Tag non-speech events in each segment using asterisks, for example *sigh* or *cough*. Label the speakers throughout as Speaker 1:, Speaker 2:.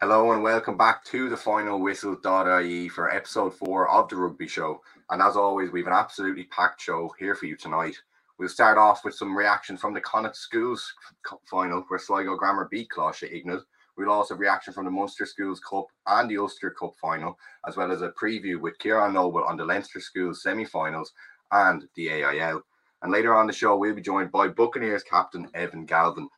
Speaker 1: Hello and welcome back to the FinalWhistle.ie for episode four of the rugby show. And as always, we have an absolutely packed show here for you tonight. We'll start off with some reaction from the Connacht Schools final where Sligo Grammar beat Coláiste Iognáid. We'll also have reaction from the Munster Schools Cup and the Ulster Cup final, as well as a preview with Ciaron Noble on the Leinster Schools semi-finals and the AIL. And later on the show, we'll be joined by Buccaneers captain Evan Galvin.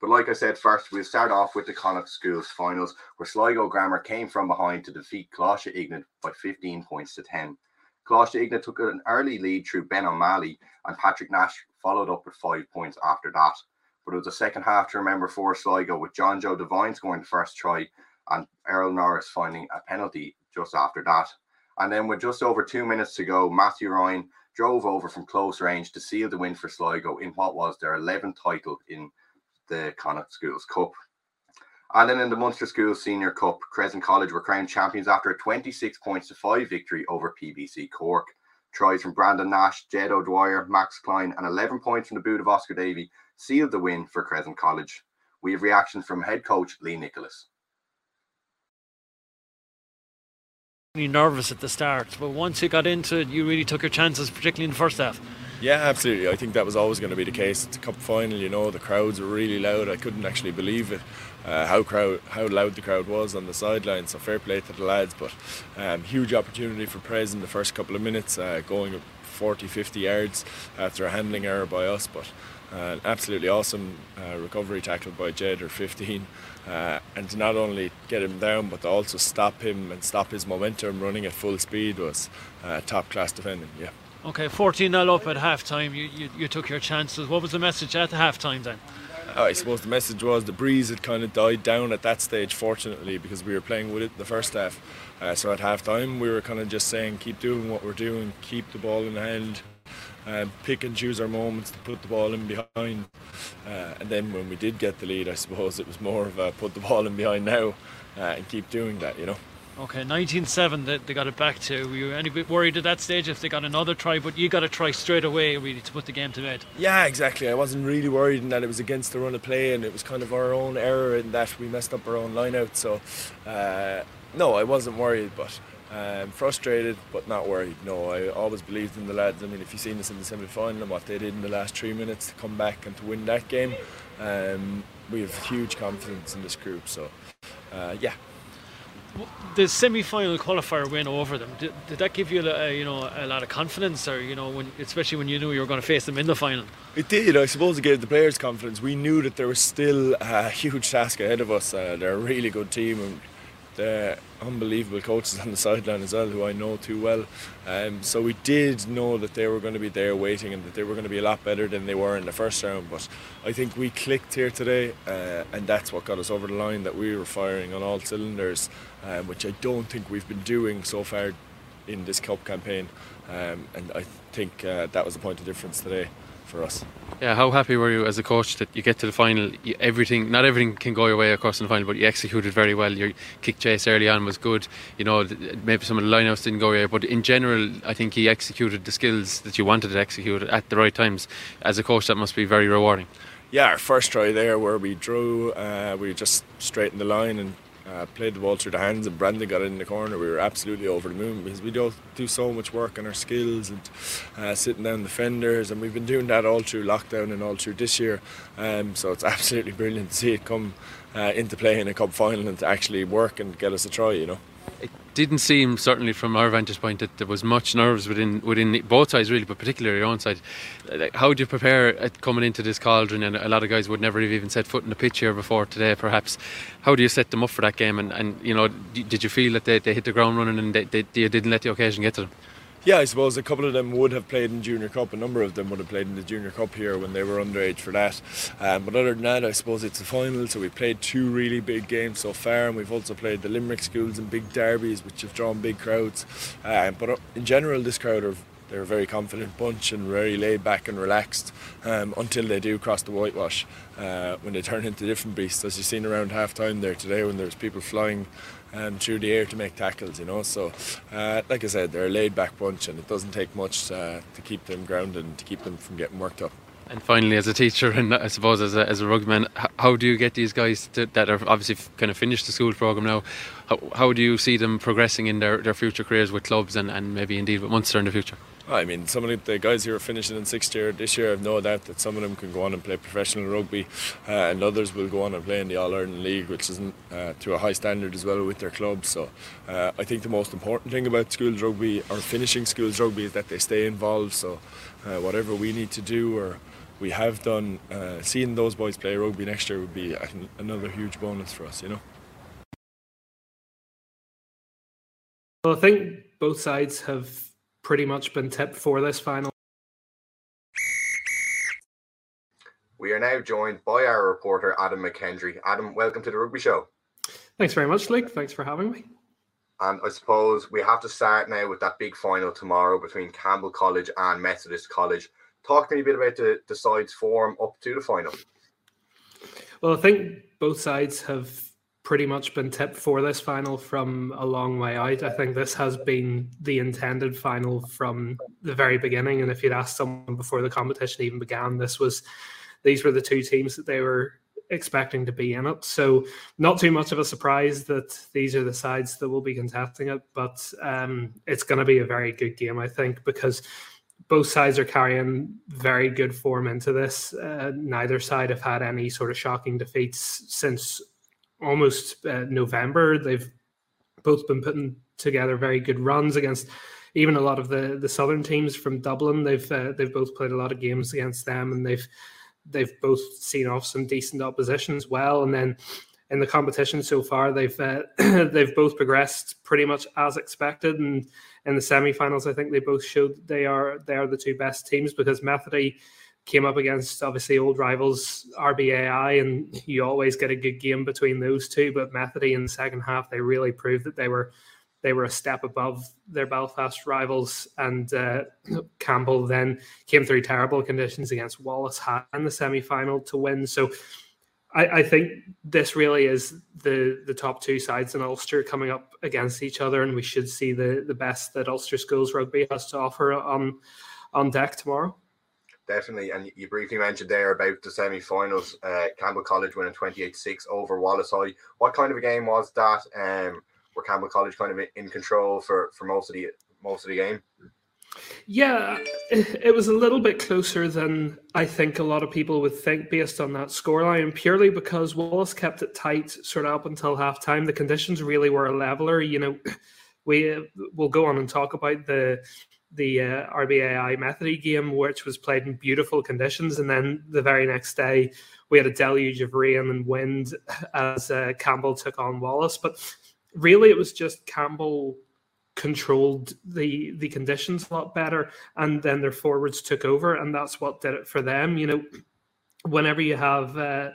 Speaker 1: But like I said, first we'll start off with the Connacht Schools finals, where Sligo Grammar came from behind to defeat Coláiste Iognáid by 15 points to 10. Coláiste Iognáid took an early lead through Ben O'Malley, and Patrick Nash followed up with five points after that. But it was a second half to remember for Sligo, with John Joe Devine scoring the first try and Errol Norris finding a penalty just after that. And then with just over two minutes to go, Matthew Ryan drove over from close range to seal the win for Sligo in what was their 11th title in the Connacht Schools Cup. And then in the Munster Schools Senior Cup, Crescent College were crowned champions after a 26 points to 5 victory over PBC Cork. Tries from Brandon Nash, Jed O'Dwyer, Max Klein, and 11 points from the boot of Oscar Davey sealed the win for Crescent College. We have reactions from head coach Lee Nicholas.
Speaker 2: nervous at the start, but once you got into it, you really took your chances, particularly in the first half.
Speaker 3: Yeah, absolutely. I think that was always going to be the case. It's a cup final, you know. The crowds were really loud. I couldn't actually believe it, uh, how crowd, how loud the crowd was on the sideline. So fair play to the lads, but um, huge opportunity for Pres in the first couple of minutes, uh, going 40, 50 yards after a handling error by us, but. Uh, absolutely awesome uh, recovery tackle by Jed or 15 uh, and to not only get him down but to also stop him and stop his momentum running at full speed was uh, top class defending yeah
Speaker 2: okay 14 0 up at half time you, you, you took your chances what was the message at the half time then
Speaker 3: I suppose the message was the breeze had kind of died down at that stage, fortunately, because we were playing with it the first half. Uh, so at half time, we were kind of just saying, keep doing what we're doing, keep the ball in hand, um, pick and choose our moments to put the ball in behind. Uh, and then when we did get the lead, I suppose it was more of a put the ball in behind now uh, and keep doing that, you know.
Speaker 2: Okay, 19-7 they, they got it back to. Were you any bit worried at that stage if they got another try? But you got a try straight away, really, to put the game to bed.
Speaker 3: Yeah, exactly. I wasn't really worried in that it was against the run of play, and it was kind of our own error in that we messed up our own line out. So, uh, no, I wasn't worried, but um, frustrated, but not worried. No, I always believed in the lads. I mean, if you've seen us in the semi final and what they did in the last three minutes to come back and to win that game, um, we have huge confidence in this group. So, uh, yeah,
Speaker 2: the semi-final qualifier win over them. Did, did that give you a, you know a lot of confidence or you know when especially when you knew you were going to face them in the final?
Speaker 3: It did. I suppose it gave the players confidence. We knew that there was still a huge task ahead of us. Uh, they're a really good team and the unbelievable coaches *laughs* on the sideline as well, who I know too well. Um, so we did know that they were going to be there waiting and that they were going to be a lot better than they were in the first round. But I think we clicked here today, uh, and that's what got us over the line. That we were firing on all cylinders, um, which I don't think we've been doing so far in this cup campaign. Um, and I think uh, that was the point of difference today for us.
Speaker 4: Yeah, how happy were you as a coach that you get to the final? You, everything, not everything can go your way across in the final, but you executed very well. Your kick chase early on was good. You know, maybe some of the lineouts didn't go your way, but in general, I think he executed the skills that you wanted to execute at the right times. As a coach, that must be very rewarding.
Speaker 3: Yeah, our first try there, where we drew, uh, we just straightened the line and uh, played the ball through the hands and Brandon got it in the corner. We were absolutely over the moon because we do do so much work on our skills and uh, sitting down defenders, and we've been doing that all through lockdown and all through this year. Um, so it's *laughs* absolutely brilliant to see it come uh, into play in a cup final and to actually work and get us a try. You know
Speaker 4: it didn't seem certainly from our vantage point that there was much nerves within within both sides really, but particularly your own side. How do you prepare at coming into this cauldron? And a lot of guys would never have even set foot in the pitch here before today, perhaps. How do you set them up for that game? And, and you know, did you feel that they, they hit the ground running and they, they, they didn't let the occasion get to them?
Speaker 3: Yeah, I suppose a couple of them would have played in Junior Cup. A number of them would have played in the Junior Cup here when they were underage for that. Um, but other than that, I suppose it's the final, so we played two really big games so far, and we've also played the Limerick schools and big derbies, which have drawn big crowds. Um, but uh, in general, this crowd are they're a very confident bunch and very laid back and relaxed um, until they do cross the whitewash uh, when they turn *laughs* into different beasts as you've seen around half time there today when there's people flying um, through the air to make tackles, you know. So, uh, like I said, they're a laid back bunch, and it doesn't take much uh, to keep them grounded and to keep them from getting worked up.
Speaker 4: And finally, as a teacher and I suppose as a, as a rugbyman, how do you get these guys to, that are obviously kind of finished the school program now? How, how do you see them progressing in their, their future careers with clubs and, and maybe indeed with Munster in the future?
Speaker 3: I mean, some of the guys who are finishing in sixth year this year I have no doubt that some of them can go on and play professional rugby, uh, and others will go on and play in the All Ireland League, which is uh, to a high standard as well with their clubs. So, uh, I think the most important thing about schools rugby or finishing schools rugby is that they stay involved. So, uh, whatever we need to do or we have done, uh, seeing those boys play rugby next year would be another huge bonus for us, you know.
Speaker 5: Well, I think both sides have pretty much been tipped for this final.
Speaker 1: We are now joined by our reporter Adam McKendry. Adam, welcome to the Rugby Show.
Speaker 5: Thanks very much, Luke. Thanks for having me.
Speaker 1: And I suppose we have to start now with that big final tomorrow between Campbell College and Methodist College. Talk to me a bit about the, the sides' form up to the final.
Speaker 5: Well, I think both sides have pretty much been tipped for this final from a long way out. I think this has been the intended final from the very beginning. And if you'd asked someone before the competition even began, this was these were the two teams that they were expecting to be in it. So not too much of a surprise that these are the sides that will be contesting it, but um, it's going to be a very good game, I think, because both sides are carrying very good form into this. Uh, neither side have had any sort of shocking defeats since almost uh, November. They've both been putting together very good runs against even a lot of the the southern teams from Dublin. They've uh, they've both played a lot of games against them, and they've they've both seen off some decent opposition as well. And then in the competition so far, they've uh, *clears throat* they've both progressed pretty much as expected. And in the semi-finals, I think they both showed they are they are the two best teams because Methody came up against obviously old rivals RBAI, and you always get a good game between those two. But Methody in the second half, they really proved that they were they were a step above their Belfast rivals. And uh, *clears throat* Campbell then came through terrible conditions against Wallace High in the semi final to win. So I, I, think this really is the the top two sides in Ulster coming up against each other, and we should see the the best that Ulster Schools Rugby has to offer on on deck tomorrow
Speaker 1: definitely. And you briefly mentioned there about the semi-finals. Uh, Campbell College winning 28-6 over Wallace High. What kind of a game was that? Um, were Campbell College kind of in control for, for most of the most of the game?
Speaker 5: Yeah, it was a little bit closer than I think a lot of people would think based on that scoreline, purely because Wallace kept it tight sort of up until halftime. The conditions really were a leveler. You know, we will go on and talk about the the uh, RBAI Methody game, which was played in beautiful conditions. And then the very next day, we had a deluge of rain and wind *laughs* as uh, Campbell took on Wallace. But really, it was just Campbell controlled the the conditions a lot better, and then their forwards took over, and that's what did it for them. You know, whenever you have uh,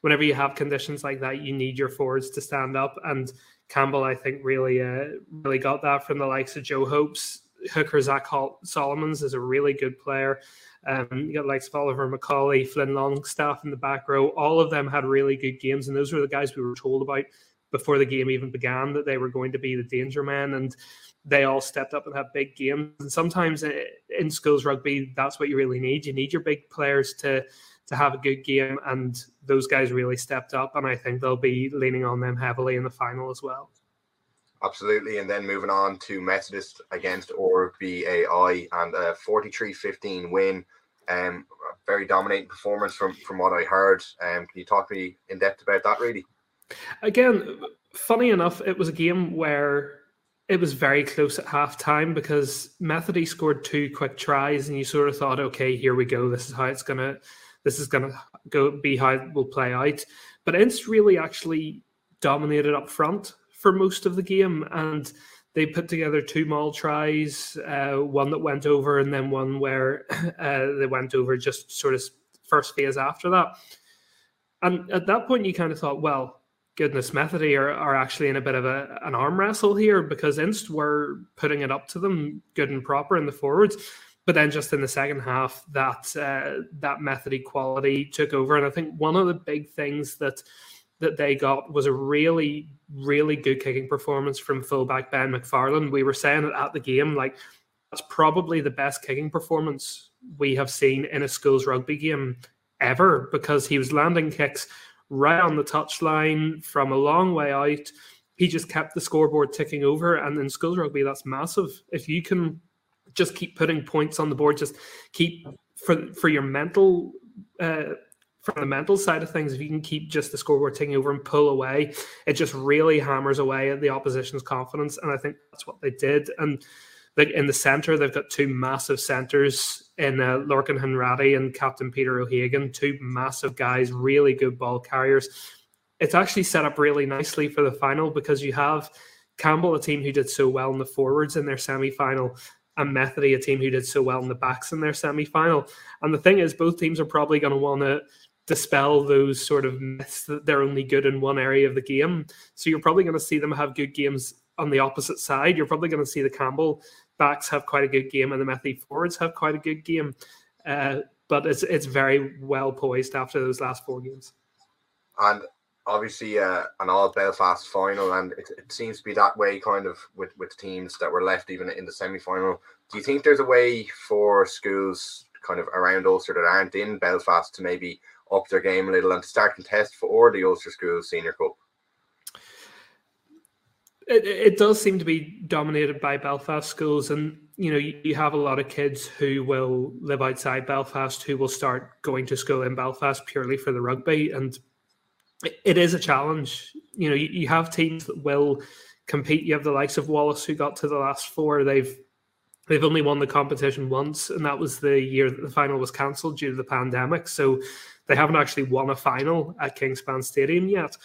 Speaker 5: whenever you have conditions like that, you need your forwards to stand up and. Campbell, I think, really, uh, really got that from the likes of Joe Hopes, hooker Zach Solomons is a really good player. Um, you got like Oliver McCauley, Flynn Longstaff in the back row. All of them had really good games, and those were the guys we were told about before the game even began that they were going to be the danger men, and they all stepped up and had big games. And sometimes in schools rugby, that's what you really need. You need your big players to to have a good game, and those guys really stepped up, and I think they'll be leaning on them heavily in the final as well.
Speaker 1: Absolutely. And then moving on to Methodist against RBAI and a 43 15 win. Um, very dominating performance from, from what I heard. Um, can you talk to me in depth about that, really?
Speaker 5: Again, funny enough, it was a game where it was very close at half time because Methody scored two quick tries, and you sort of thought, okay, here we go. This is how it's gonna, this is gonna go be how it will play out. But Inst really actually dominated up front for most of the game, and they put together two maul tries, uh, one that went over, and then one where *clears throat* uh, they went over just sort of first phase after that. And at that point, you kind of thought, well, goodness, Methody are, are actually in a bit of a, an arm wrestle here because Inst were putting it up to them good and proper in the forwards. But then just in the second half, that uh, that Methody quality took over. And I think one of the big things that that they got was a really, really good kicking performance from fullback Ben McFarland. We were saying it at the game, like that's probably the best kicking performance we have seen in a schools rugby game ever because he was landing kicks right on the touchline from a long way out. He just kept the scoreboard ticking over. And in schools rugby, that's massive. If you can just keep putting points on the board, just keep for for your mental uh, from the mental side of things, if you can keep just the scoreboard taking over and pull away, it just really hammers away at the opposition's confidence. And I think that's what they did. And like in the centre, they've got two massive centres in uh, Lorcan and Captain Peter O'Hagan, two massive guys, really good ball carriers. It's actually set up really nicely for the final because you have Campbell, a team who did so well in the forwards in their semi final, and Methody, a team who did so well in the backs in their semi final. And the thing is, both teams are probably going to want to dispel those sort of myths that they're only good in one area of the game. So you're probably going to see them have good games on the opposite side. You're probably going to see the Campbell backs have quite a good game and the Methody forwards have quite a good game. Uh, but it's it's very well poised after those last four games.
Speaker 1: And obviously, uh, an all Belfast final, and it, it, seems to be that way kind of with, with teams that were left even in the semi final. Do you think there's a way for schools kind of around Ulster that aren't in Belfast to maybe up their game a little and to start contest for the Ulster Schools Senior Cup?
Speaker 5: It, it does seem to be dominated by Belfast schools, and you know you, you, have a lot of kids who will live outside Belfast who will start going to school in Belfast purely for the rugby, and it, it is a challenge. You know, you, you have teams that will compete. You have the likes of Wallace who got to the last four. They've they've only won the competition once, and that was the year that the final was cancelled due to the pandemic. So they haven't actually won a final at Kingspan Stadium yet.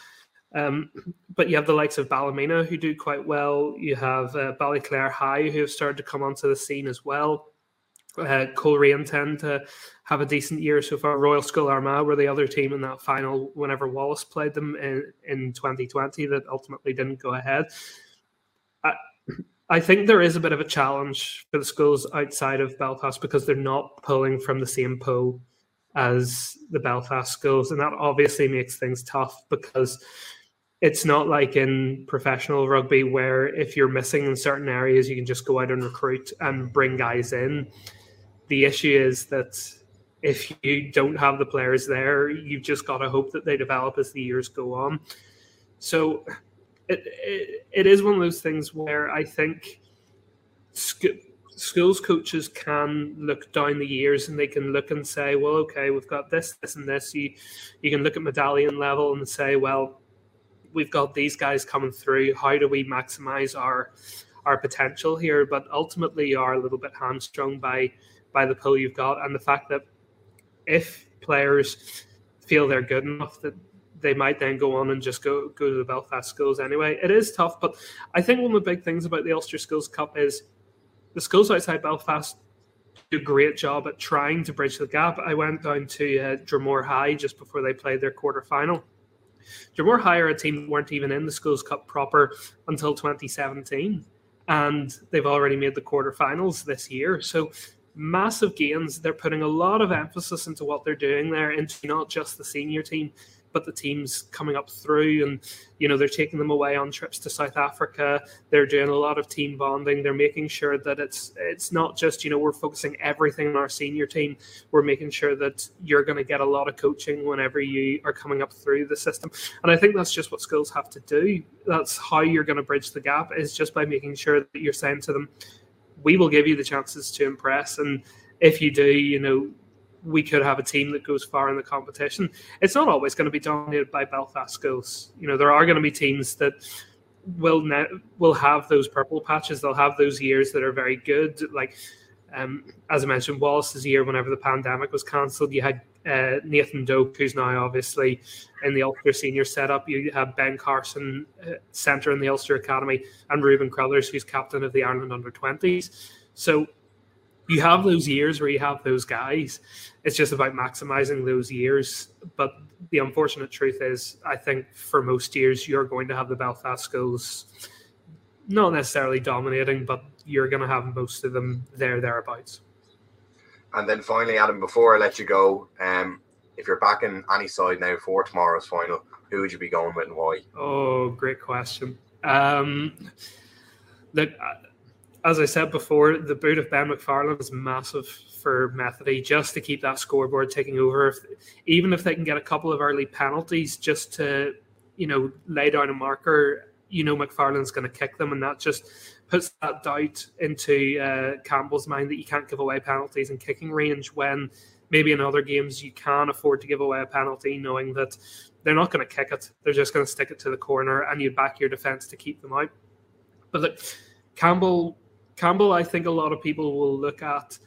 Speaker 5: Um, but you have the likes of Ballymena who do quite well. You have uh, Ballyclare High who have started to come onto the scene as well. Uh, Coleraine tend to have a decent year so far. Royal School Armagh were the other team in that final whenever Wallace played them in, in 2020 that ultimately didn't go ahead. I, think there is a bit of a challenge for the schools outside of Belfast because they're not pulling from the same pool as the Belfast schools. And that obviously makes things tough because it's not like in professional rugby where if you're missing in certain areas, you can just go out and recruit and bring guys in. The issue is that if you don't have the players there, you've just got to hope that they develop as the years go on. So it, it, it is one of those things where I think schools coaches can look down the years and they can look and say, well, okay, we've got this, this, and this. You, you can look at medallion level and say, well, we've got these guys coming through. How do we maximize our our potential here? But ultimately, you are a little bit hamstrung by by the pull you've got and the fact that if players feel they're good enough that they might then go on and just go go to the Belfast schools anyway. It is tough, but I think one of the big things about the Ulster Schools Cup is the schools outside Belfast do a great job at trying to bridge the gap. I went down to uh, Dromore High just before they played their quarter final. Dromore High are a team that weren't even in the Schools Cup proper until 2017, and they've already made the quarterfinals this year. So massive gains. They're putting a lot of emphasis into what they're doing there, into not just the senior team, but the teams coming up through and you know they're taking them away on trips to South Africa. They're doing a lot of team bonding. They're making sure that it's it's not just you know we're focusing everything on our senior team. We're making sure that you're going to get a lot of coaching whenever you are coming up through the system. And I think that's just what schools have to do. That's how you're going to bridge the gap is just by making sure that you're saying to them, we will give you the chances to impress and if you do, you know, we could have a team that goes far in the competition. It's not always going to be dominated by Belfast schools. You know, there are going to be teams that will ne- will have those purple patches. They'll have those years that are very good. Like um, as I mentioned, Wallace's year whenever the pandemic was cancelled, you had uh, Nathan Doak, who's now obviously in the Ulster senior setup. You have Ben Carson, uh, centre in the Ulster Academy, and Reuben Crothers, who's captain of the Ireland under 20s. So you have those years where you have those guys. It's just about maximizing those years. But the unfortunate truth is, I think for most years, you're going to have the Belfast schools not necessarily dominating, but you're going to have most of them there, thereabouts.
Speaker 1: And then finally, Adam, before I let you go, um, if you're back in any side now for tomorrow's final, who would you be going with and why?
Speaker 5: Oh, great question. Um, look, as I said before, the boot of Ben McFarland is massive for Methody just to keep that scoreboard taking over. If, even if they can get a couple of early penalties just to, you know, lay down a marker, you know, McFarland's going to kick them, and that just puts that doubt into uh, Campbell's mind that you can't give away penalties in kicking range when maybe in other games you can afford to give away a penalty, knowing that they're not going to kick it; they're just going to stick it to the corner, and you back your defense to keep them out. But look, Campbell Campbell, I think a lot of people will look at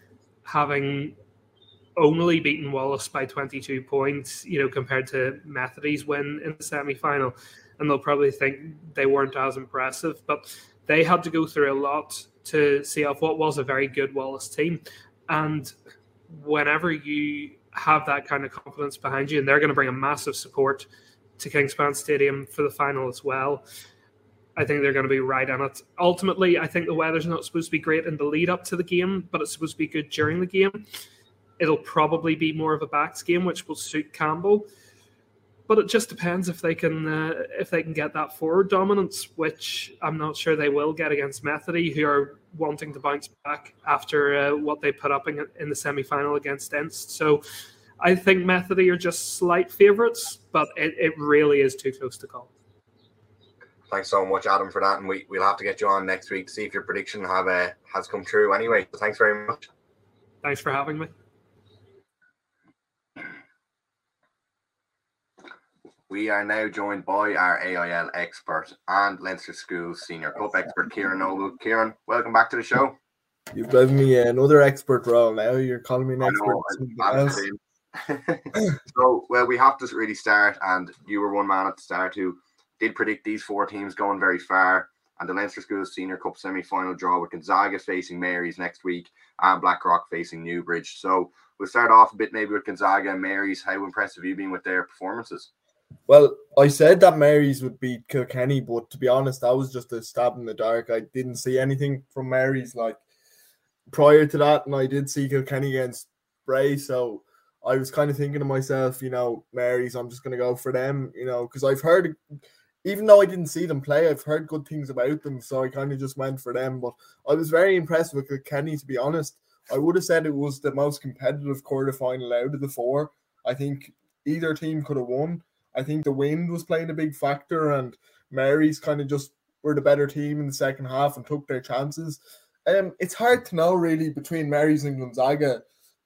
Speaker 5: having only beaten Wallace by 22 points, you know, compared to Methody's win in the semi final. And they'll probably think they weren't as impressive, but they had to go through a lot to see off what was a very good Wallace team. And whenever you have that kind of confidence behind you, and they're going to bring a massive support to Kingspan Stadium for the final as well. I think they're going to be right on it. Ultimately, I think the weather's not supposed to be great in the lead up to the game, but it's supposed to be good during the game. It'll probably be more of a backs game, which will suit Campbell. But it just depends if they can uh, if they can get that forward dominance, which I'm not sure they will get against Methody, who are wanting to bounce back after uh, what they put up in, in the semi final against Inst. So I think Methody are just slight favourites, but it, it really is too close to call
Speaker 1: thanks so much, Adam, for that. And we, we'll have to get you on next week to see if your prediction have uh, has come true anyway. So thanks very much.
Speaker 5: Thanks for having me.
Speaker 1: We are now joined by our AIL expert and Leinster Schools Senior Cup expert, Ciaron Noble. Ciaron, welcome back to the show.
Speaker 6: You've given me another expert role now. You're calling me an expert. *laughs*
Speaker 1: so, well, we have to really start, and you were one man at the start who did predict these four teams going very far. And the Leinster Schools Senior Cup semi final draw with Gonzaga facing Mary's next week and Blackrock facing Newbridge. So we'll start off a bit maybe with Gonzaga and Mary's. How impressed have you been with their performances?
Speaker 6: Well, I said that Mary's would beat Kilkenny, but to be honest, that was just a stab in the dark. I didn't see anything from Mary's like prior to that, and I did see Kilkenny against Bray, so I was kind of thinking to myself, you know, Mary's, I'm just going to go for them, you know, because I've heard even though I didn't see them play, I've heard good things about them, so I kind of just went for them. But I was very impressed with Kenny, to be honest. I would have said it was the most competitive quarterfinal out of the four. I think either team could have won. I think the wind was playing a big factor, and Mary's kind of just were the better team in the second half and took their chances. Um, it's hard to know really between Mary's and Gonzaga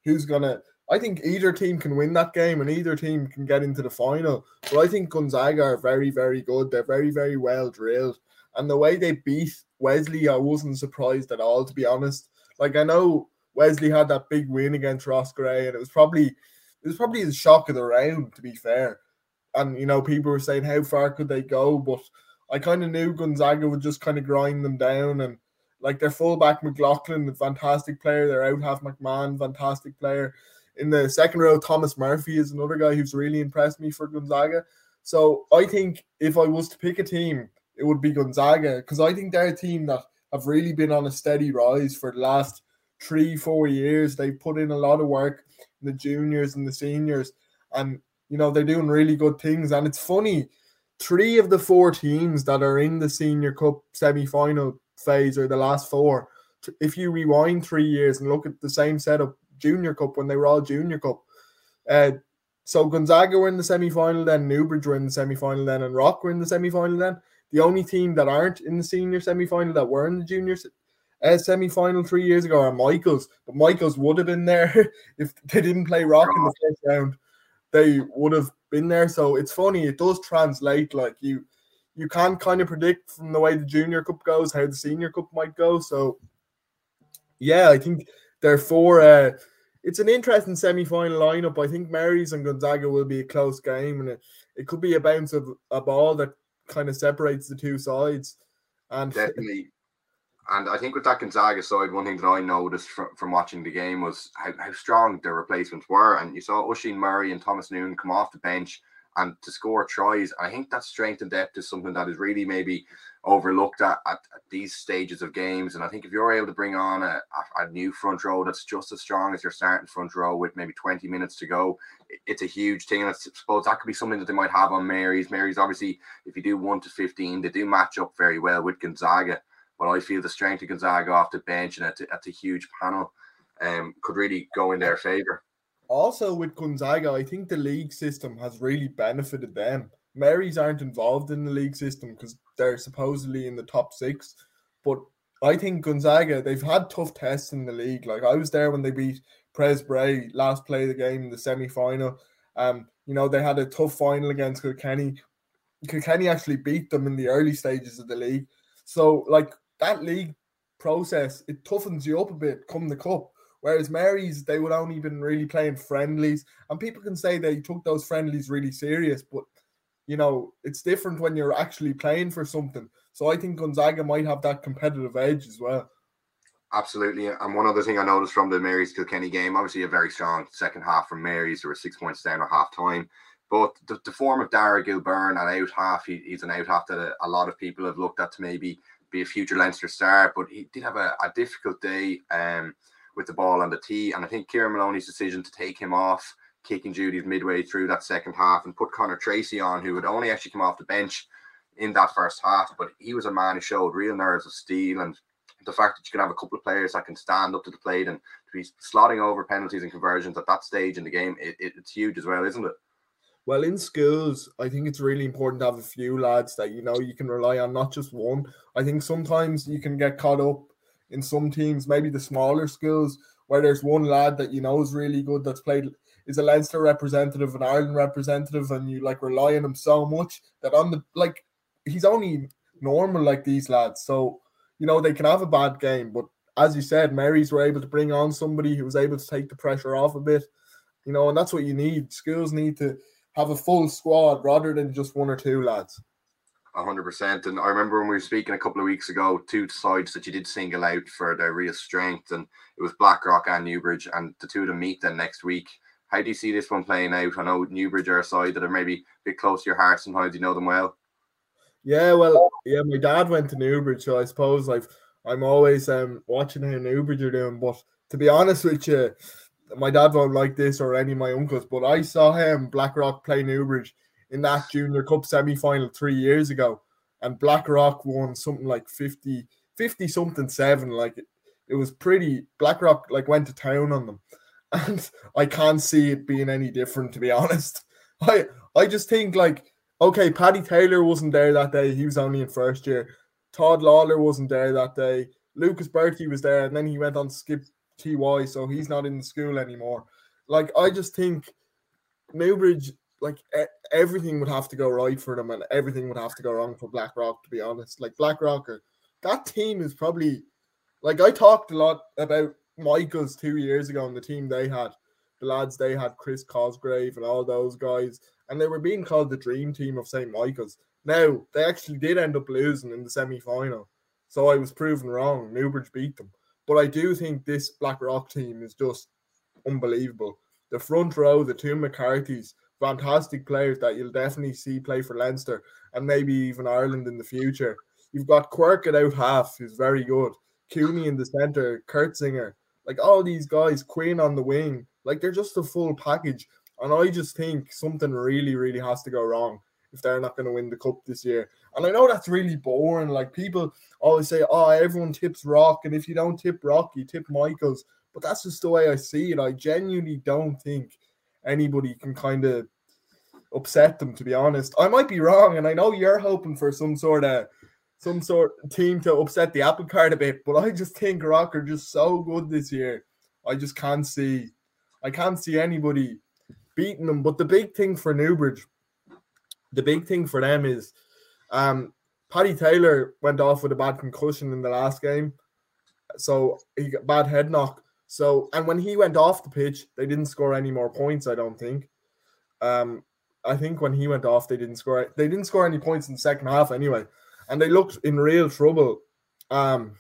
Speaker 6: who's gonna I think either team can win that game and either team can get into the final. But I think Gonzaga are very, very good. They're very, very well drilled. And the way they beat Wesley, I wasn't surprised at all, to be honest. Like I know Wesley had that big win against Roscrea, and it was probably it was probably the shock of the round, to be fair. And you know, people were saying how far could they go, but I kind of knew Gonzaga would just kind of grind them down and like their fullback McLaughlin, a fantastic player. Their out half McMahon, fantastic player in the second row, Thomas Murphy is another guy who's really impressed me for Gonzaga. So I think if I was to pick a team, it would be Gonzaga because I think they're a team that have really been on a steady rise for the last three, four years. They've put in a lot of work in the juniors and the seniors, and you know they're doing really good things. And it's funny, three of the four teams that are in the Senior Cup semi-final phase or the last four. If you rewind three years and look at the same setup Junior Cup when they were all Junior Cup. Uh, so Gonzaga were in the semi final then, Newbridge were in the semi final then, and Rock were in the semi final then. The only team that aren't in the senior semi final that were in the junior uh, semi final three years ago are Michaels. But Michaels would have been there *laughs* if they didn't play Rock in the first round. They would have been there. So it's funny, it does translate like you you can't kind of predict from the way the junior cup goes how the senior cup might go. So yeah, I think Therefore, uh, it's an interesting semi-final lineup. I think Mary's and Gonzaga will be a close game, and it, it could be a bounce of a ball that kind of separates the two sides. And *laughs*
Speaker 1: definitely. And I think with that Gonzaga side, one thing that I noticed from, from watching the game was how, how strong their replacements were. And you saw Oisin Murray and Thomas Noon come off the bench and to score tries. I think that strength and depth is something that is really maybe overlooked at, at, at, these stages of games. And I think if you're able to bring on a, a, new front row that's just as strong as your starting front row with maybe 20 minutes to go, it, it's a huge thing. And I suppose that could be something that they might have on Mary's. Mary's, obviously, if you do 1 to 15, they do match up very well with Gonzaga. But I feel the strength of Gonzaga off the bench and at at the huge panel um, could really go in their favour.
Speaker 6: Also, with Gonzaga, I think the league system has really benefited them. Marys aren't involved in the league system because they're supposedly in the top six. But I think Gonzaga, they've had tough tests in the league. Like I was there when they beat Pres Bray last play of the game in the semi final. Um, you know, they had a tough final against Kilkenny. Kilkenny actually beat them in the early stages of the league. So, like that league process, it toughens you up a bit come the cup. Whereas Marys, they would only been really playing friendlies, and people can say they took those friendlies really serious, but you know it's different when you're actually playing for something. So I think Gonzaga might have that competitive edge as well.
Speaker 1: Absolutely, and one other thing I noticed from the Marys Kilkenny game, obviously a very strong second half from Marys. There were six points down at half time. But the, the form of Dara Gilburn at out half, he, he's an out half that a, a, lot of people have looked at to maybe be a future Leinster star, but he did have a, a difficult day um, with the ball on the tee. And I think Kieran Maloney's decision to take him off kicking duties midway through that second half and put Connor Tracy on, who would only actually come off the bench in that first half, but he was a man who showed real nerves of steel and the fact that you can have a couple of players that can stand up to the plate and to be slotting over penalties and conversions at that stage in the game, it, it, it's huge as well, isn't it?
Speaker 6: Well, in schools, I think it's really important to have a few lads that you know you can rely on, not just one. I think sometimes you can get caught up in some teams, maybe the smaller schools, where there's one lad that you know is really good that's played is a Leinster representative, an Ireland representative, and you like rely on him so much that on the like he's only normal like these lads. So, you know, they can have a bad game, but as you said, Marys were able to bring on somebody who was able to take the pressure off a bit. You know, and that's what you need. Schools need to have a full squad rather than just one or two lads.
Speaker 1: Hundred percent. And I remember when we were speaking a couple of weeks ago, two sides that you did single out for their real strength, and it was Blackrock and Newbridge, and the two of them meet then next week. How do you see this one playing out? I know Newbridge are a side that are maybe a bit close to your heart sometimes. You know them well.
Speaker 6: Yeah, well, yeah, my dad went to Newbridge, so I suppose like I'm always um watching how Newbridge are doing. But to be honest with you, my dad won't like this or any of my uncles, but I saw him Blackrock play Newbridge in that Junior Cup semi final three years ago, and Blackrock won something like 50, 50 something seven. Like it, it was pretty. Blackrock like went to town on them, *laughs* and I can't see it being any different. To be *laughs* honest, I I just think like okay, Paddy Taylor wasn't there that day. He was only in first year. Todd Lawler wasn't there that day. Lucas Bertie was there, and then he went on skip TY, so he's not in the school anymore. Like I just think Newbridge, like everything would have to go right for them, and everything would have to go wrong for Blackrock. To be honest, like Blackrock, that team is probably like I talked a lot about Michaels two years ago and the team they had, the lads they had, Chris Cosgrave and all those guys, and they were being called the dream team of St. Michael's. Now they actually did end up losing in the semi final, so I was proven wrong. Newbridge beat them. But I do think this Blackrock team is just unbelievable. The front row, the two McCarthy's, fantastic players that you'll definitely see play for Leinster and maybe even Ireland in the future. You've got Quirk at out half, who's very good. Cooney in the centre, Kurtzinger, like all these guys, Quinn on the wing, like they're just a full package. And I just think something really, really has to go wrong if they're not going to win the cup this year. And I know that's really boring. Like people always say, oh, everyone tips Rock. And if you don't tip Rock, you tip Michaels. But that's just the way I see it. I genuinely don't think anybody can kind of upset them, to be honest. I might be wrong. And I know you're hoping for some sort of some sort of team to upset the apple cart a bit, but I just think Rock are just so good this year. I just can't see I can't see anybody beating them. But the big thing for Newbridge the big thing for them is um, Paddy Taylor went off with a bad concussion in the last game. So he got bad head knock. So and when he went off the pitch, they didn't score any more points, I don't think. Um, I think when he went off, they didn't score they didn't score any points in the second half anyway. And they looked in real trouble. Um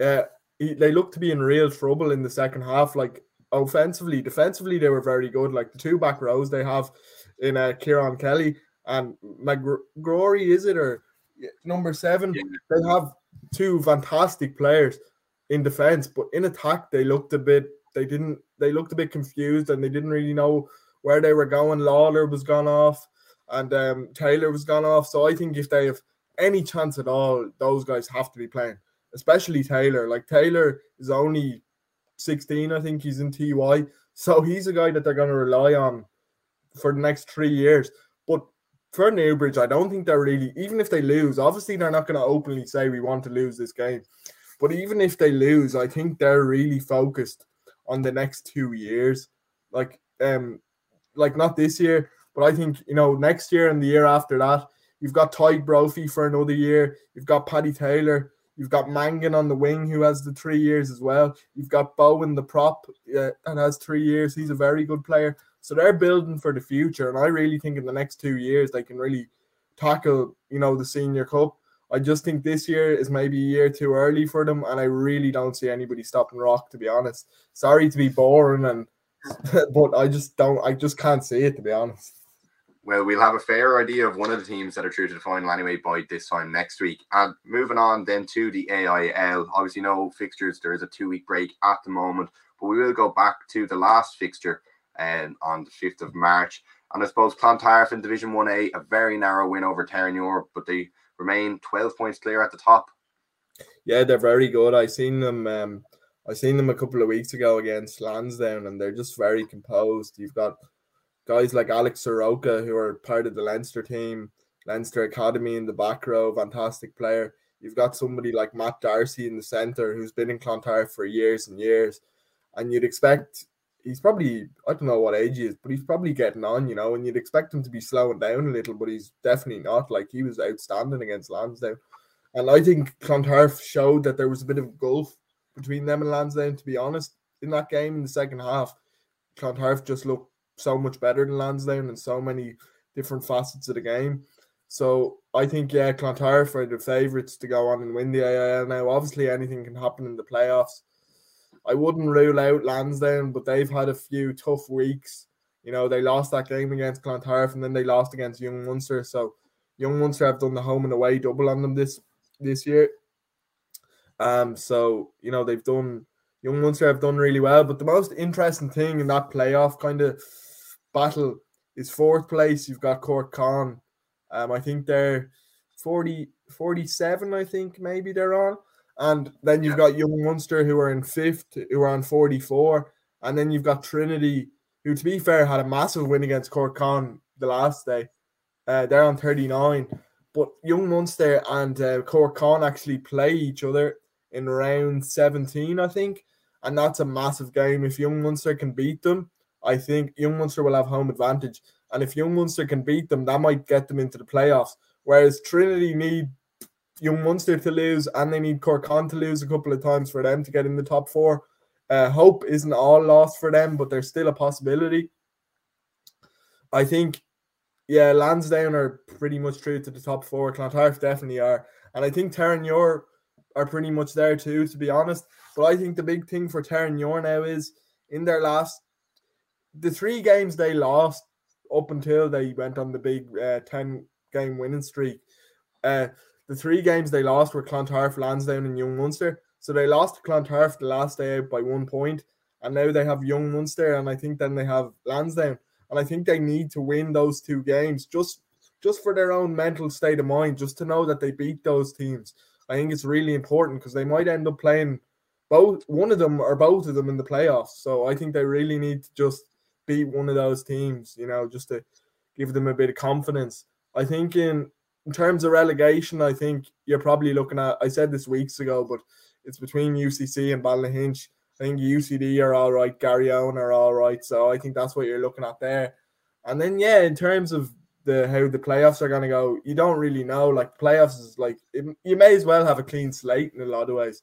Speaker 6: uh, they looked to be in real trouble in the second half. Like offensively, defensively, they were very good. Like the two back rows they have in uh, Kieran Kelly and McGrory, is it or number seven? Yeah. They have two fantastic players in defense, but in attack they looked a bit. They didn't. They looked a bit confused and they didn't really know where they were going. Lawler was gone off, and um, Taylor was gone off. So I think if they have any chance at all, those guys have to be playing, especially Taylor. Like Taylor is only 16, I think he's in TY. So he's a guy that they're going to rely on for the next three years. But for Newbridge, I don't think they're really, even if they lose, obviously they're not going to openly say we want to lose this game. But even if they lose, I think they're really focused on the next two years. Like, um, like not this year, but I think you know next year and the year after that, you've got Tadhg Brophy for another year. You've got Paddy Taylor. You've got Mangan on the wing who has the three years as well. You've got Bowen the prop uh, and has three years. He's a very good player. So they're building for the future, and I really think in the next two years they can really tackle you know the Senior Cup. I just think this year is maybe a year too early for them, and I really don't see anybody stopping Rock. To be honest, sorry to be boring, and *laughs* but I just don't. I just can't see it. To be honest.
Speaker 1: Well, we'll have a fair idea of one of the teams that are through to the final anyway by this time next week. And moving on then to the AIL. Obviously, no fixtures. There is a two-week break at the moment, but we will go back to the last fixture um, on the fifth of March. And I suppose Clontarf in Division One A, a very narrow win over Terenure, but they remain 12 points clear at the top.
Speaker 6: Yeah, they're very good. I seen them. Um, I seen them a couple of weeks ago against Lansdowne, and they're just very composed. You've got guys like Alex Soroka who are part of the Leinster team, Leinster Academy in the back row, fantastic player. You've got somebody like Matt Darcy in the centre who's been in Clontarf for years and years, and you'd expect he's probably I don't know what age he is, but he's probably getting on, you know, and you'd expect him to be slowing down a little, but he's definitely not. Like he was outstanding against Lansdowne. And I think Clontarf showed that there was a bit of gulf between them and Lansdowne, to be honest. In that game in the second half, Clontarf just looked so much better than Lansdowne in so many different facets of the game. So I think yeah, Clontarf are the favourites to go on and win the AIL now. Obviously anything can happen in the playoffs I wouldn't rule out Lansdowne, but they've had a few tough weeks. You know, they lost that game against Clontarf and then they lost against Young Munster. So Young Munster have done the home and away double on them this this year. Um, so you know they've done Young Munster have done really well. But the most interesting thing in that playoff kind of battle is fourth place. You've got Cork Con. Um, I think they're 40, 47, I think maybe they're on. And then you've got Young Munster who are in fifth, who are on 44. And then you've got Trinity, who, to be fair, had a massive win against Cork Con the last day. Uh, they're on 39. But Young Munster and uh, Cork Con actually play each other in round 17, I think. And that's a massive game. If Young Munster can beat them, I think Young Munster will have home advantage. And if Young Munster can beat them, that might get them into the playoffs. Whereas Trinity need Young Munster to lose, and they need Cork Con to lose a couple of times for them to get in the top four. Uh, hope isn't all lost for them, but there's still a possibility. I think, yeah, Lansdowne are pretty much through to the top four. Clontarf definitely are, and I think Terenure are pretty much there too, to be honest. But I think the big thing for Terenure now is in their last, the three games they lost up until they went on the big uh, ten game winning streak. Uh, the three games they lost were Clontarf, Lansdowne, and Young Munster. So they lost to Clontarf the last day out by one point, and now they have Young Munster, and I think then they have Lansdowne, and I think they need to win those two games just just for their own mental state of mind, just to know that they beat those teams. I think it's really important because they might end up playing both one of them or both of them in the playoffs. So I think they really need to just beat one of those teams, you know, just to give them a bit of confidence. I think in in terms of relegation, I think you're probably looking at. I said this weeks ago, but it's between UCC and Ballynahinch. I think UCD are all right, Garryowen are all right. So I think that's what you're looking at there. And then yeah, in terms of the how the playoffs are going to go, you don't really know. Like playoffs is like it, you may as well have a clean slate in a lot of ways.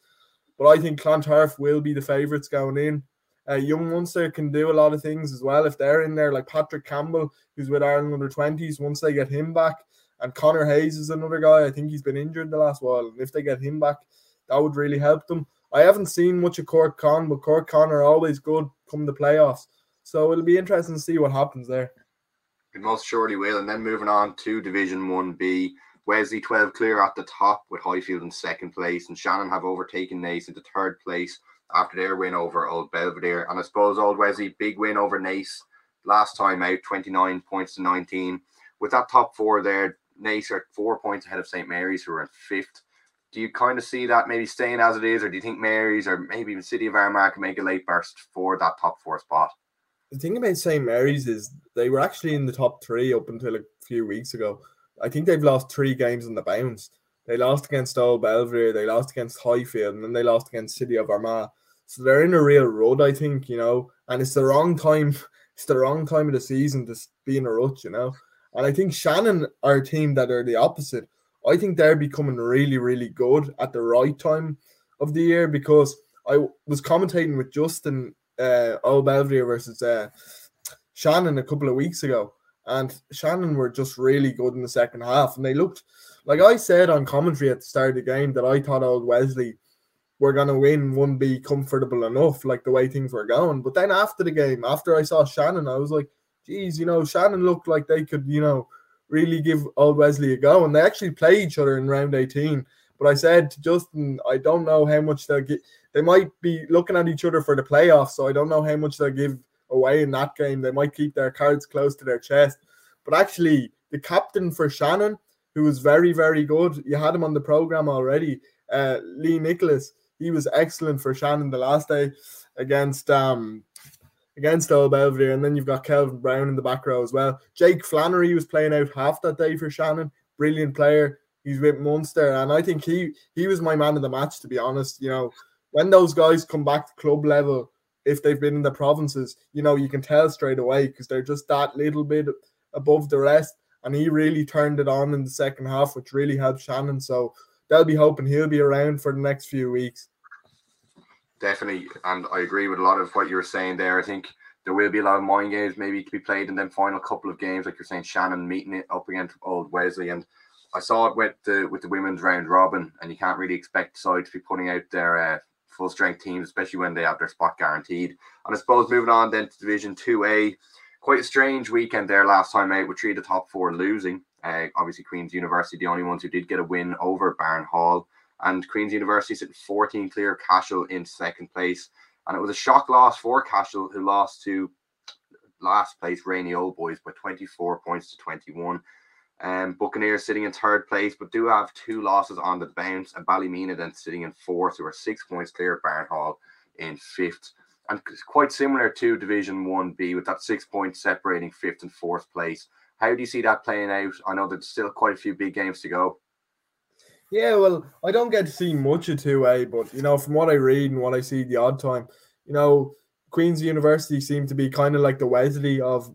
Speaker 6: But I think Clontarf will be the favourites going in. Uh, young Munster can do a lot of things as well if they're in there, like Patrick Campbell, who's with Ireland under twenties. Once they get him back, and Connor Hayes is another guy. I think he's been injured the last while. And if they get him back, that would really help them. I haven't seen much of Cork Con, but Cork Con are always good come the playoffs. So it'll be interesting to see what happens there.
Speaker 1: It most surely will. And then moving on to Division 1B, Wesley 12 clear at the top with Highfield in second place, and Shannon have overtaken Naas into third place after their win over Old Belvedere. And I suppose Old Wesley, big win over Naas last time out, 29 points to 19. With that top four there, Naas are four points ahead of St Mary's, who are in fifth. Do you kind of see that maybe staying as it is, or do you think Mary's or maybe even City of Armagh can make a late burst for that top four spot?
Speaker 6: The thing about St Mary's is they were actually in the top three up until a few weeks ago. I think they've lost three games on the bounce. They lost against Old Belvedere, they lost against Highfield, and then they lost against City of Armagh. So they're in a real rut, I think, you know, and it's the wrong time. *laughs* It's the wrong time of the season to be in a rut, you know. And I think Shannon are a team that are the opposite. I think they're becoming really, really good at the right time of the year because I was commentating with Justin uh, Old Belvedere versus uh, Shannon a couple of weeks ago, and Shannon were just really good in the second half, and they looked like I said on commentary at the start of the game that I thought Old Wesley were going to win one be comfortable enough, like the way things were going. But then after the game, after I saw Shannon, I was like, geez, you know, Shannon looked like they could, you know, really give Old Wesley a go. And they actually play each other in round 18. But I said to Justin, I don't know how much they'll get. They might be looking at each other for the playoffs, so I don't know how much they'll give away in that game. They might keep their cards close to their chest. But actually, the captain for Shannon, who was very, very good, you had him on the program already, uh, Lee Nicholas he was excellent for Shannon the last day against um against Old Belvedere. And then you've got Kelvin Brown in the back row as well. Jake Flannery was playing out half that day for Shannon. Brilliant player. He's with Munster. And I think he he was my man of the match, to be honest. You know, when those guys come back to club level, if they've been in the provinces, you know, you can tell straight away because they're just that little bit above the rest. And he really turned it on in the second half, which really helped Shannon. So they'll be hoping he'll be around for the next few weeks.
Speaker 1: Definitely, and I agree with a lot of what you were saying there. I think there will be a lot of mind games maybe to be played in them final couple of games, like you're saying, Shannon meeting it up against Old Wesley, and I saw it with the with the women's round robin, and you can't really expect sides to be putting out their uh, full strength teams, especially when they have their spot guaranteed. And I suppose moving on then to Division Two A, quite a strange weekend there last time out with three of the top four losing. Uh, obviously, Queen's University, the only ones who did get a win over Barnhall. And Queen's University sitting 14 clear, Cashel in second place. And it was a shock loss for Cashel, who lost to last place Rainey Old Boys by 24 points to 21. Um, Buccaneers sitting in third place, but do have two losses on the bounce. And Ballymena then sitting in fourth, who are six points clear. Barnhall in fifth. And quite similar to Division 1B with that six points separating fifth and fourth place. How do you see that playing out? I know there's still quite a few big games to go.
Speaker 6: Yeah, well, I don't get to see much of 2A, but you know, from what I read and what I see the odd time, you know, Queen's University seem to be kind of like the Wesley of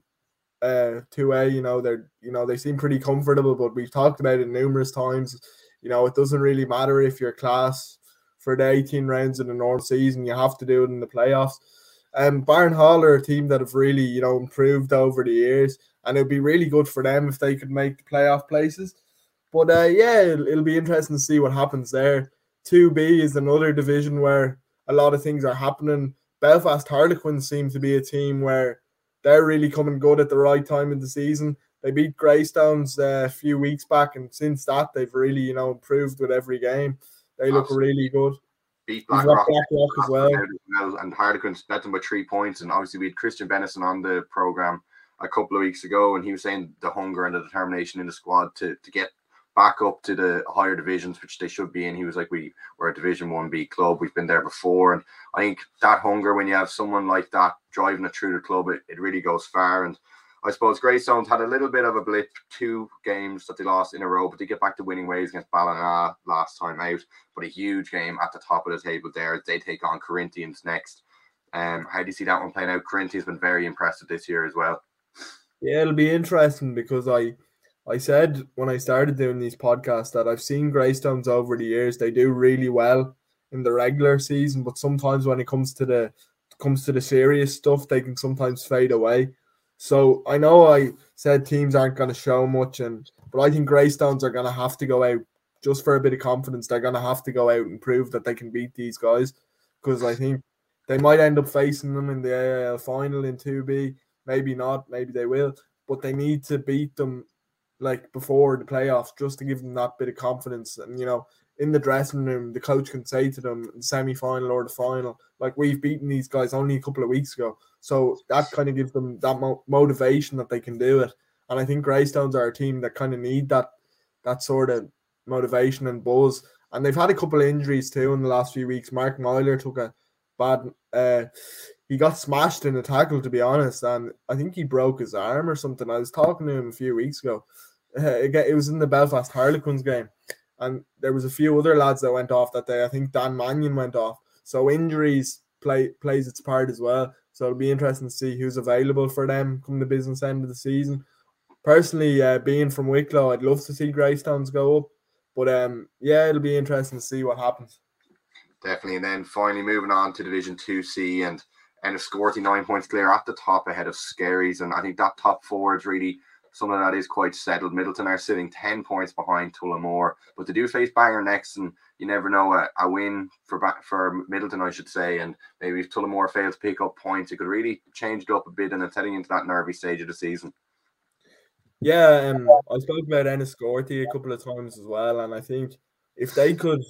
Speaker 6: uh 2A, you know, they're you know, they seem pretty comfortable, but we've talked about it numerous times. You know, it doesn't really matter if you're class for the 18 rounds in the normal season, you have to do it in the playoffs. Um Barnhall are a team that have really, you know, improved over the years and it'd be really good for them if they could make the playoff places. But uh, yeah, it'll, it'll be interesting to see what happens there. 2B is another division where a lot of things are happening. Belfast Harlequins seem to be a team where they're really coming good at the right time in the season. They beat Greystones uh, a few weeks back, and since that, they've really, you know, improved with every game. They look Absolutely. really good.
Speaker 1: Beat Blackrock, Blackrock as well. And Harlequins bet them by three points. And obviously, we had Christian Bennison on the program a couple of weeks ago, and he was saying the hunger and the determination in the squad to to get back up to the higher divisions, which they should be in. He was like, "We we're a Division One B club. We've been there before." And I think that hunger, when you have someone like that driving it through the club, it, it really goes far. And I suppose Greystones had a little bit of a blip, two games that they lost in a row, but they get back to winning ways against Ballina last time out. But a huge game at the top of the table there. They take on Corinthians next. Um, how do you see that one playing out? Corinthians been very impressive this year as well.
Speaker 6: Yeah, it'll be interesting because I I said when I started doing these podcasts that I've seen Greystones over the years. They do really well in the regular season, but sometimes when it comes to the comes to the serious stuff, they can sometimes fade away. So I know I said teams aren't going to show much, and but I think Greystones are going to have to go out just for a bit of confidence. They're going to have to go out and prove that they can beat these guys because I think they might end up facing them in the AIL final in 2B Maybe not. Maybe they will. But they need to beat them like before the playoffs just to give them that bit of confidence. And you know, in the dressing room, the coach can say to them in the semi final or the final, like we've beaten these guys only a couple of weeks ago. So that kind of gives them that mo- motivation that they can do it. And I think Greystones are a team that kind of need that that sort of motivation and buzz. And they've had a couple of injuries too in the last few weeks. Mark Meyler took a bad. Uh, he got smashed in a tackle, to be honest, and I think he broke his arm or something. I was talking to him a few weeks ago. *laughs* It was in the Belfast Harlequins game, and there was a few other lads that went off that day. I think Dan Mannion went off. So injuries play plays its part as well. So it'll be interesting to see who's available for them come the business end of the season. Personally, uh, being from Wicklow, I'd love to see Greystones go up, but um, yeah, it'll be interesting to see what happens.
Speaker 1: Definitely, and then finally moving on to Division Two C and and Enniscorthy nine points clear at the top ahead of Skerries, and I think that top four is really something that is quite settled. Midleton are sitting 10 points behind Tullamore, but they do face Bangor next, and you never know a, a win for for Midleton, I should say. And maybe if Tullamore fails to pick up points, it could really change it up a bit and it's heading into that nervy stage of the season.
Speaker 6: Yeah, um, I spoke about Enniscorthy a couple of times as well, and I think if they could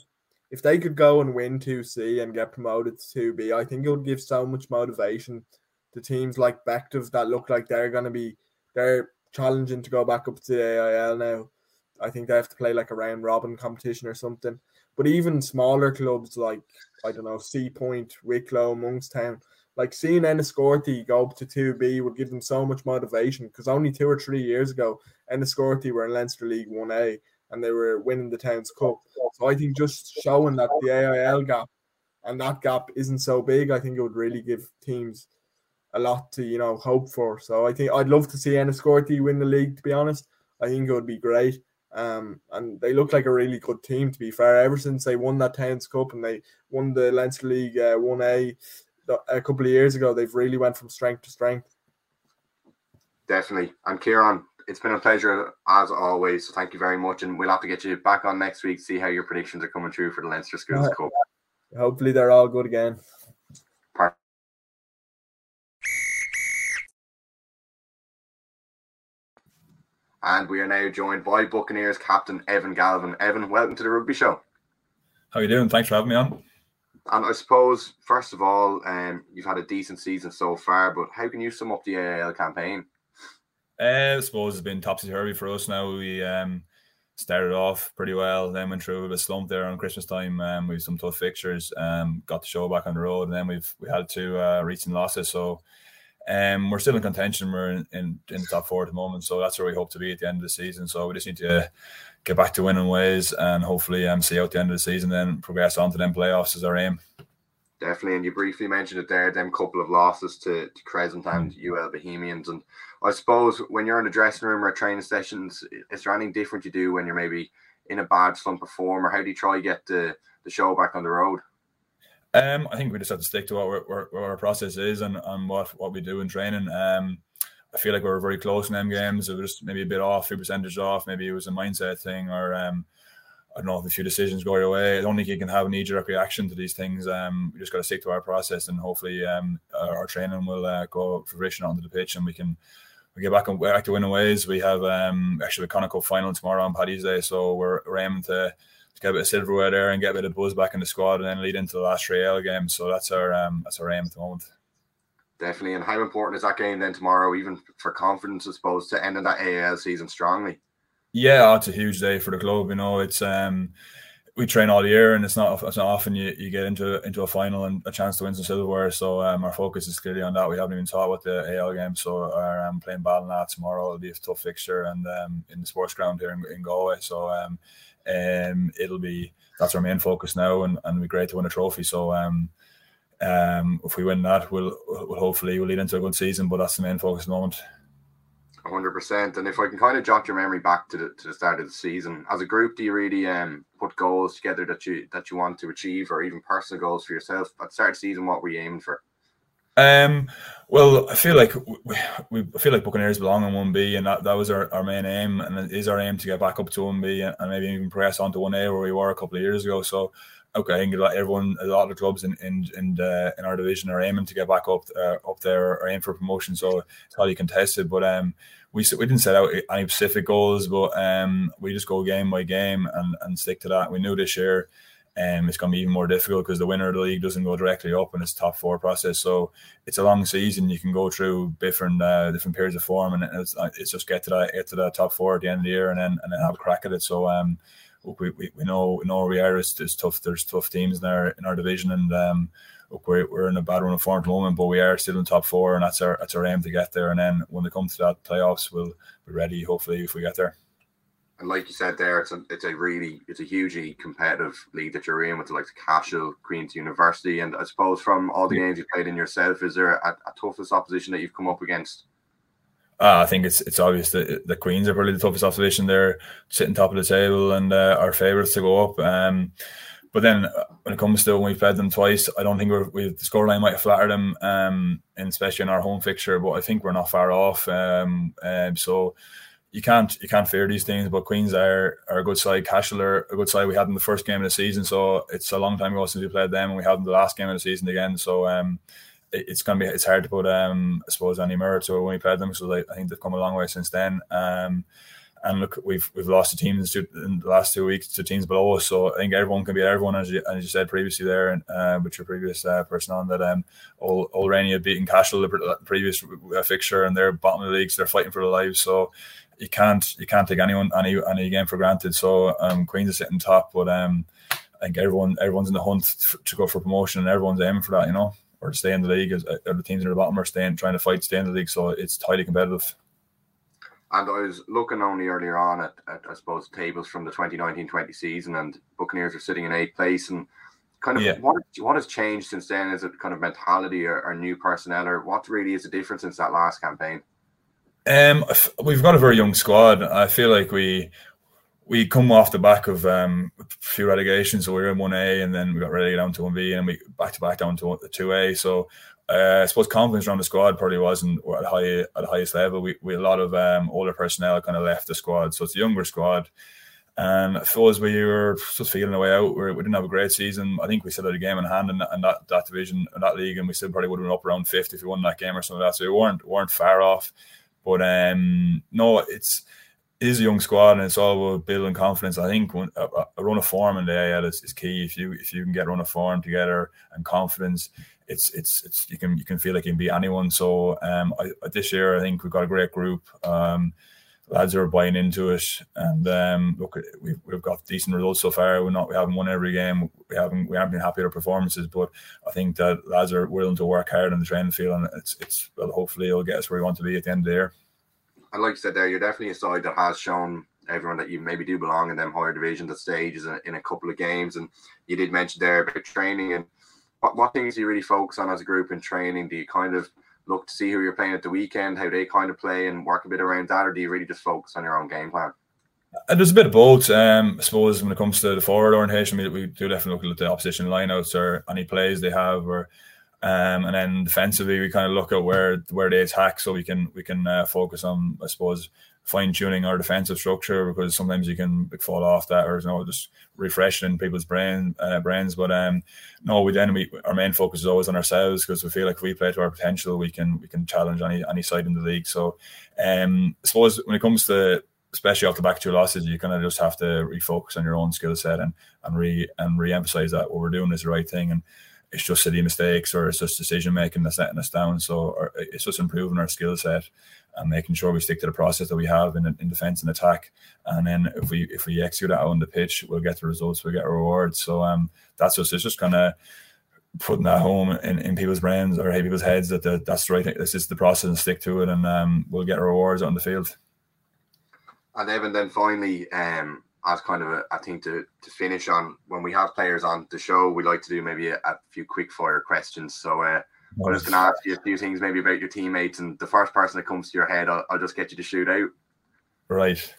Speaker 6: if they could go and win 2C and get promoted to 2B, I think it would give so much motivation to teams like Bective that look like they're going to be they're challenging to go back up to the AIL now. I think they have to play like a round robin competition or something. But even smaller clubs like I don't know, Seapoint, Wicklow, Monkstown, like seeing Enniscorthy go up to 2B would give them so much motivation because only two or three years ago, Enniscorthy were in Leinster League 1A and they were winning the Town's Cup. So I think just showing that the AIL gap and that gap isn't so big, I think it would really give teams a lot to you know hope for. So I think I'd love to see Enniscorthy win the league. To be honest, I think it would be great. Um, and they look like a really good team. To be fair, ever since they won that Towns Cup and they won the Leinster League uh, One A a couple of years ago, they've really went from strength to strength.
Speaker 1: Definitely, and Ciaron, it's been a pleasure as always. So thank you very much, and we'll have to get you back on next week see how your predictions are coming true for the Leinster Schools uh, Cup.
Speaker 6: Hopefully, they're all good again.
Speaker 1: And we are now joined by Buccaneers captain Evan Galvin. Evan, welcome to the Rugby Show.
Speaker 7: How are you doing? Thanks for having me on.
Speaker 1: And I suppose, first of all, um, you've had a decent season so far, but how can you sum up the AIL campaign?
Speaker 7: Uh, I suppose it's been topsy turvy for us now. We um, started off pretty well, then went through a slump there on Christmas time. Um, we have some tough fixtures, um, got the show back on the road, and then we've we had two uh, recent losses. So um, we're still in contention. We're in, in, in, the top four at the moment, so that's where we hope to be at the end of the season. So we just need to get back to winning ways and hopefully um, see out the end of the season, then progress on to them playoffs is our aim.
Speaker 1: Definitely, and you briefly mentioned it there. Them couple of losses to, to Crescent and. UL Bohemians, and I suppose when you're in the dressing room or training sessions, is there anything different you do when you're maybe in a bad slump perform, or how do you try to get the the show back on the road?
Speaker 7: Um, I think we just have to stick to what, what, what our process is and, and what, what we do in training. Um, I feel like we were very close in them games. It was just maybe a bit off, few percentage off. Maybe it was a mindset thing, or um, I don't know if a few decisions go your way. I don't think you can have a knee jerk reaction to these things. Um, we just got to stick to our process, and hopefully, um, our, our training will uh, go fruition onto the pitch, and we can we get back and back to winning ways. We have um, actually a Connacht final tomorrow on Paddy's Day, so we're, we're aiming to get a bit of silverware there and get a bit of buzz back in the squad, and then lead into the last Trail game. So that's our um, that's our aim at the moment.
Speaker 1: Definitely, and how important is that game then tomorrow, even for confidence, I suppose, to end in that AIL season strongly?
Speaker 7: Yeah, it's a huge day for the club. You know, it's um, we train all year, and it's not it's not often you, you get into into a final and a chance to win some silverware. So um, our focus is clearly on that. We haven't even thought about the AIL game, so our um, playing Ballina tomorrow will be a tough fixture, and um, in the sports ground here in, in Galway. So um, um, it'll be that's our main focus now, and and be great to win a trophy. So um, um, if we win that, we'll, we'll hopefully we'll lead into a good season. But that's the main focus at the moment.
Speaker 1: Hundred percent. And if I can kind of jot your memory back to the to the start of the season, as a group, do you really um put goals together that you that you want to achieve, or even personal goals for yourself at the start of the season? What were you aiming for?
Speaker 7: Um, well, I feel like we, we I feel like Buccaneers belong in one B, and that, that was our, our main aim, and it is our aim to get back up to one B and, maybe even progress on to one A where we were a couple of years ago. So, okay, I think everyone, a lot of clubs in in in, in our division are aiming to get back up uh, up there or aim for promotion. So it's highly contested, but um, we we didn't set out any specific goals, but um, we just go game by game and and stick to that. We knew this year um, it's going to be even more difficult because the winner of the league doesn't go directly up in its top four process. So it's a long season. You can go through different uh, different periods of form, and it's, uh, it's just get to that get to that top four at the end of the year, and then and then have a crack at it. So um, we, we, we know we know we are. It's, it's tough. There's tough teams in our in our division, and um, look, we're, we're in a bad run of form at the moment, but we are still in top four, and that's our that's our aim to get there. And then when they come to that playoffs, we'll be ready. Hopefully, if we get there.
Speaker 1: And like you said there, it's a it's a really it's a hugely competitive league that you're in with the likes of Cashel, Queen's University, and I suppose from all the games you played in yourself, is there a, a toughest opposition that you've come up against?
Speaker 7: Uh, I think it's it's obvious that the Queens are probably the toughest opposition. They're sitting top of the table and uh, our favourites to go up. Um, but then when it comes to when we've played them twice, I don't think we're, we the scoreline might have flattered them, um, and especially in our home fixture. But I think we're not far off. Um, um, so you can't you can't fear these things. But Queens are, are a good side. Cashel are a good side. We had them the first game of the season, so it's a long time ago since we played them, and we had them the last game of the season again. So um, it, it's gonna be it's hard to put um I suppose any merit to when we played them. So I think they've come a long way since then. Um, and look, we've we've lost the teams in the last two weeks to teams below us. So I think everyone can beat everyone, as you, as you said previously there, and uh, with your previous uh, person on that. Um, Old Rainey had beaten Cashel the previous fixture, and they're bottom of the league, so they're fighting for their lives. So you can't you can't take anyone any any game for granted. So um, Queens are sitting top, but um, I think everyone everyone's in the hunt to go for promotion, and everyone's aiming for that, you know, or to stay in the league. As, uh, the teams in the bottom are staying trying to fight stay in the league, so it's highly competitive.
Speaker 1: And I was looking only earlier on at, at I suppose tables from the 2019-20 season, and Buccaneers are sitting in eighth place, and kind of yeah. what what has changed since then? Is it kind of mentality or, or new personnel, or what really is the difference since that last campaign?
Speaker 7: Um, we've got a very young squad. I feel like we we come off the back of um, a few relegations, so we were in one A, and then we got relegated down to one B, and we back to back down to two A. So uh, I suppose confidence around the squad probably wasn't at high at the highest level. We we a lot of um, older personnel kind of left the squad, so it's a younger squad. And I suppose we were just feeling the way out. We did not have a great season. I think we still had a game in hand in, in that, that division, in that league, and we still probably would have been up around 50 if we won that game or something like that. So we weren't weren't far off. But um, no, it's it is a young squad and it's all about building confidence. I think when, a, a, run of form in the AIL is, is, key. If you if you can get run of form together and confidence, it's it's it's you can you can feel like you can beat anyone. So um, I, this year I think we've got a great group. Um, lads are buying into it, and um, look, we've, we've got decent results so far. We're not we haven't won every game. We haven't we haven't been happy with our performances, but I think that lads are willing to work hard in the training field, and it's it's well, hopefully it'll get us where we want to be at the end of the year.
Speaker 1: And like you said there, you're definitely a side that has shown everyone that you maybe do belong in them higher divisions at stages in a couple of games. And you did mention there about training and what, what things do you really focus on as a group in training? Do you kind of look to see who you're playing at the weekend, how they kind of play, and work a bit around that, or do you really just focus on your own game plan?
Speaker 7: Uh, there's a bit of both. Um, I suppose when it comes to the forward orientation, we, we do definitely look at the opposition lineouts or any plays they have, or um, and then defensively we kind of look at where where they attack, so we can we can uh, focus on I suppose fine tuning our defensive structure because sometimes you can fall off that or you know just refreshing people's brain uh, brains. But um, no, we then we our main focus is always on ourselves because we feel like if we play to our potential, we can we can challenge any any side in the league. So um, I suppose when it comes to especially off the back two losses, you kind of just have to refocus on your own skill set and and re and re-emphasize that what we're doing is the right thing and it's just silly mistakes or it's just decision making that's letting us down. So it's just improving our skill set and making sure we stick to the process that we have in, in defense and attack. And then if we if we execute that on the pitch, we'll get the results, we'll get rewards. So um, that's just it's just kind of putting that home in, in people's brains or people's heads that the, that's the right thing. This is the process and stick to it, and um, we'll get rewards on the field.
Speaker 1: And Evan, then finally, um, as kind of a, I think to to finish on when we have players on the show, we like to do maybe a, a few quick fire questions. So uh, I'm just going to ask you a few things maybe about your teammates, and the first person that comes to your head, I'll, I'll just get you to shoot out.
Speaker 7: Right.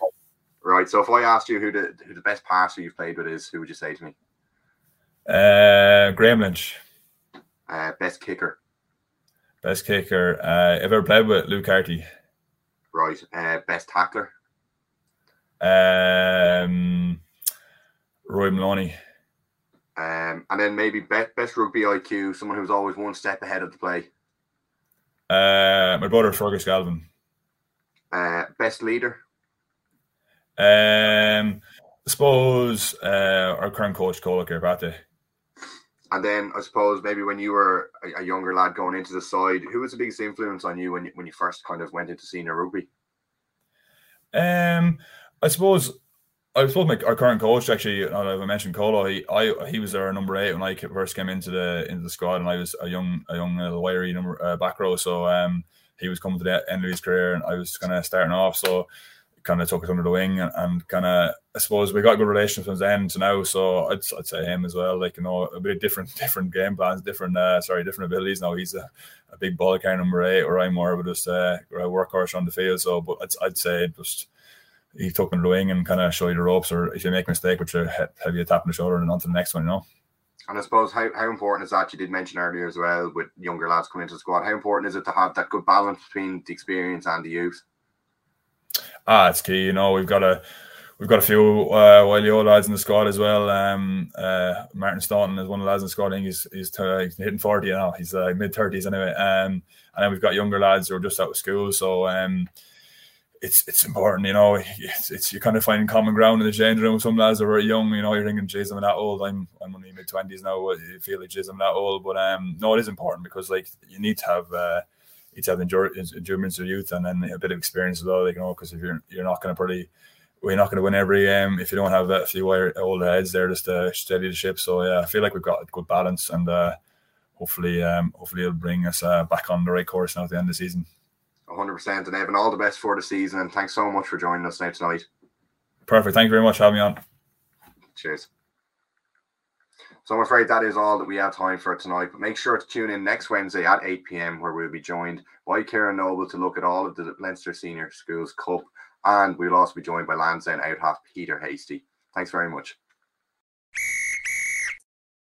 Speaker 1: Right. So if I asked you who the who the best passer you've played with is, who would you say to me?
Speaker 7: Uh, Graham Lynch.
Speaker 1: Uh, best kicker.
Speaker 7: Best kicker. Uh, ever played with Luke Carty.
Speaker 1: Right. Uh, best tackler.
Speaker 7: Um, Roy Maloney.
Speaker 1: Um, and then maybe best, best rugby IQ, someone who's always one step ahead of the play.
Speaker 7: Uh, my brother Fergus Galvin.
Speaker 1: Uh, best leader.
Speaker 7: Um, I suppose uh, our current coach, Colo Kirkpatrick.
Speaker 1: And then I suppose maybe when you were a, a, younger lad going into the side, who was the biggest influence on you when you, when you first kind of went into senior rugby?
Speaker 7: Um, I suppose I was suppose my our current coach actually, I mentioned Colo. He I he was our number eight when I first came into the into the squad, and I was a young a young little wiry number uh, back row. So um, he was coming to the end of his career, and I was kind of starting off. So kind of took us under the wing and, and kind of I suppose we got good relations from then to now. So I'd, I'd say him as well. Like you know, a bit different *laughs* different game plans, different uh, sorry, different abilities. Now he's a, a big ball carrier number eight, or I'm more of a just uh, a workhorse on the field. So, but I'd, I'd say just he took under the wing and kind of show you the ropes, or if you make a mistake, which will have you a tap on the shoulder and on to the next one, you know.
Speaker 1: And I suppose how, how important is that? You did mention earlier as well with younger lads coming into the squad. How important is it to have that good balance between the experience and the youth?
Speaker 7: Ah, it's key. You know, we've got a we've got a few uh, wily old lads in the squad as well. Um, uh, Martin Staunton is one of the lads in the squad. I think he's he's, t- he's hitting forty now. He's uh, mid thirties anyway. Um, and then we've got younger lads who are just out of school. So um, it's it's important, you know. It's, it's you're kind of finding common ground in the change room. Some lads are very young, you know. You're thinking, "Jeez, I'm that old. I'm I'm only mid twenties now." You feel like, "Jeez, I'm that old." But um, no, it is important because like you need to have uh, you need to have endurance, endurance of youth, and then a bit of experience as well. Like you know, because if you're you're not going to probably we're not going to win every game if you don't have a few old heads there just to steady the ship. So yeah, I feel like we've got a good balance, and uh, hopefully, um, hopefully it'll bring us uh, back on the right course now at the end of the season.
Speaker 1: 100%. And Evan, all the best for the season. And thanks so much for joining us now tonight.
Speaker 7: Perfect. Thank you very much for having me on.
Speaker 1: Cheers. So I'm afraid that is all that we have time for tonight. But make sure to tune in next Wednesday at 8 p.m. where we'll be joined by Ciaron Noble to look at all of the Leinster Senior Schools Cup. And we'll also be joined by Lansdowne out half Peter Hasty. Thanks very much.